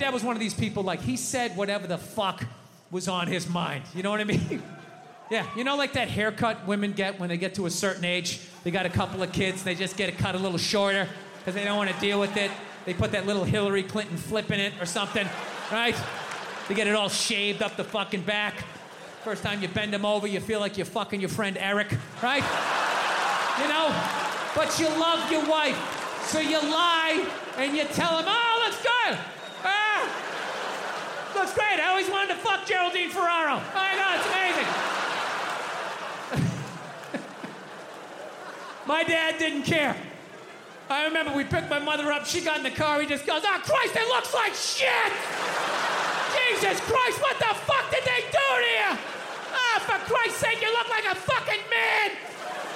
Dad was one of these people, like, he said whatever the fuck was on his mind. You know what I mean? yeah, you know, like that haircut women get when they get to a certain age? They got a couple of kids, they just get it cut a little shorter because they don't want to deal with it. They put that little Hillary Clinton flip in it or something, right? They get it all shaved up the fucking back. First time you bend them over, you feel like you're fucking your friend Eric, right? You know? But you love your wife. So you lie and you tell him, oh, let's good. Looks great. I always wanted to fuck Geraldine Ferraro. Oh my it's amazing. my dad didn't care. I remember we picked my mother up. She got in the car. He just goes, oh, Christ, it looks like shit. Jesus Christ, what the fuck did they do to you? Ah, for Christ's sake, you look like a fucking man.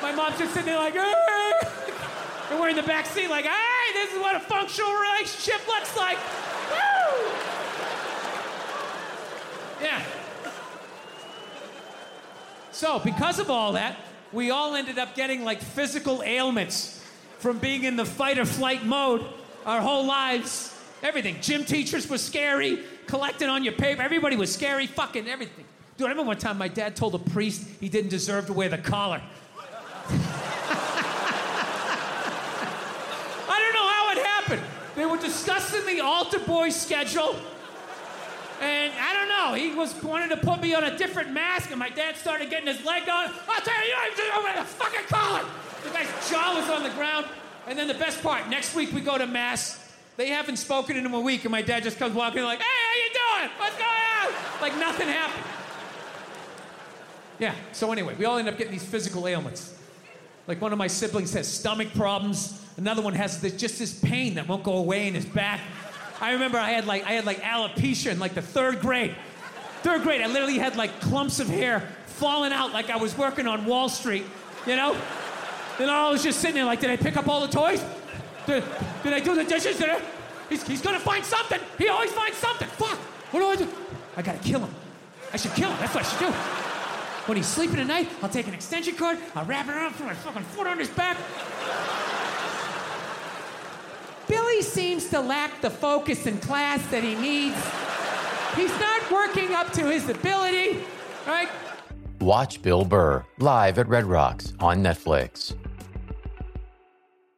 My mom's just sitting there like, ah. And we're in the back seat like, hey, this is what a functional relationship looks like. Yeah. So, because of all that, we all ended up getting like physical ailments from being in the fight or flight mode our whole lives. Everything. Gym teachers were scary, collecting on your paper. Everybody was scary, fucking everything. Dude, I remember one time my dad told a priest he didn't deserve to wear the collar. I don't know how it happened. They were discussing the altar boy schedule. And I don't know, he was wanted to put me on a different mask, and my dad started getting his leg on. I'll tell you, you don't wear the fucking collar. The guy's jaw was on the ground. And then the best part, next week we go to mass. They haven't spoken in a week, and my dad just comes walking in like, hey, how you doing? What's going on? Like nothing happened. Yeah, so anyway, we all end up getting these physical ailments. Like one of my siblings has stomach problems. Another one has this, just this pain that won't go away in his back. I remember I had like I had like alopecia in like the third grade. Third grade, I literally had like clumps of hair falling out like I was working on Wall Street, you know? And I was just sitting there like, did I pick up all the toys? Did, did I do the dishes? Did I? He's, he's gonna find something. He always finds something. Fuck. What do I do? I gotta kill him. I should kill him. That's what I should do. When he's sleeping at night, I'll take an extension cord, I'll wrap it around for my fucking foot on his back. To lack the focus in class that he needs. He's not working up to his ability, right? Watch Bill Burr live at Red Rocks on Netflix.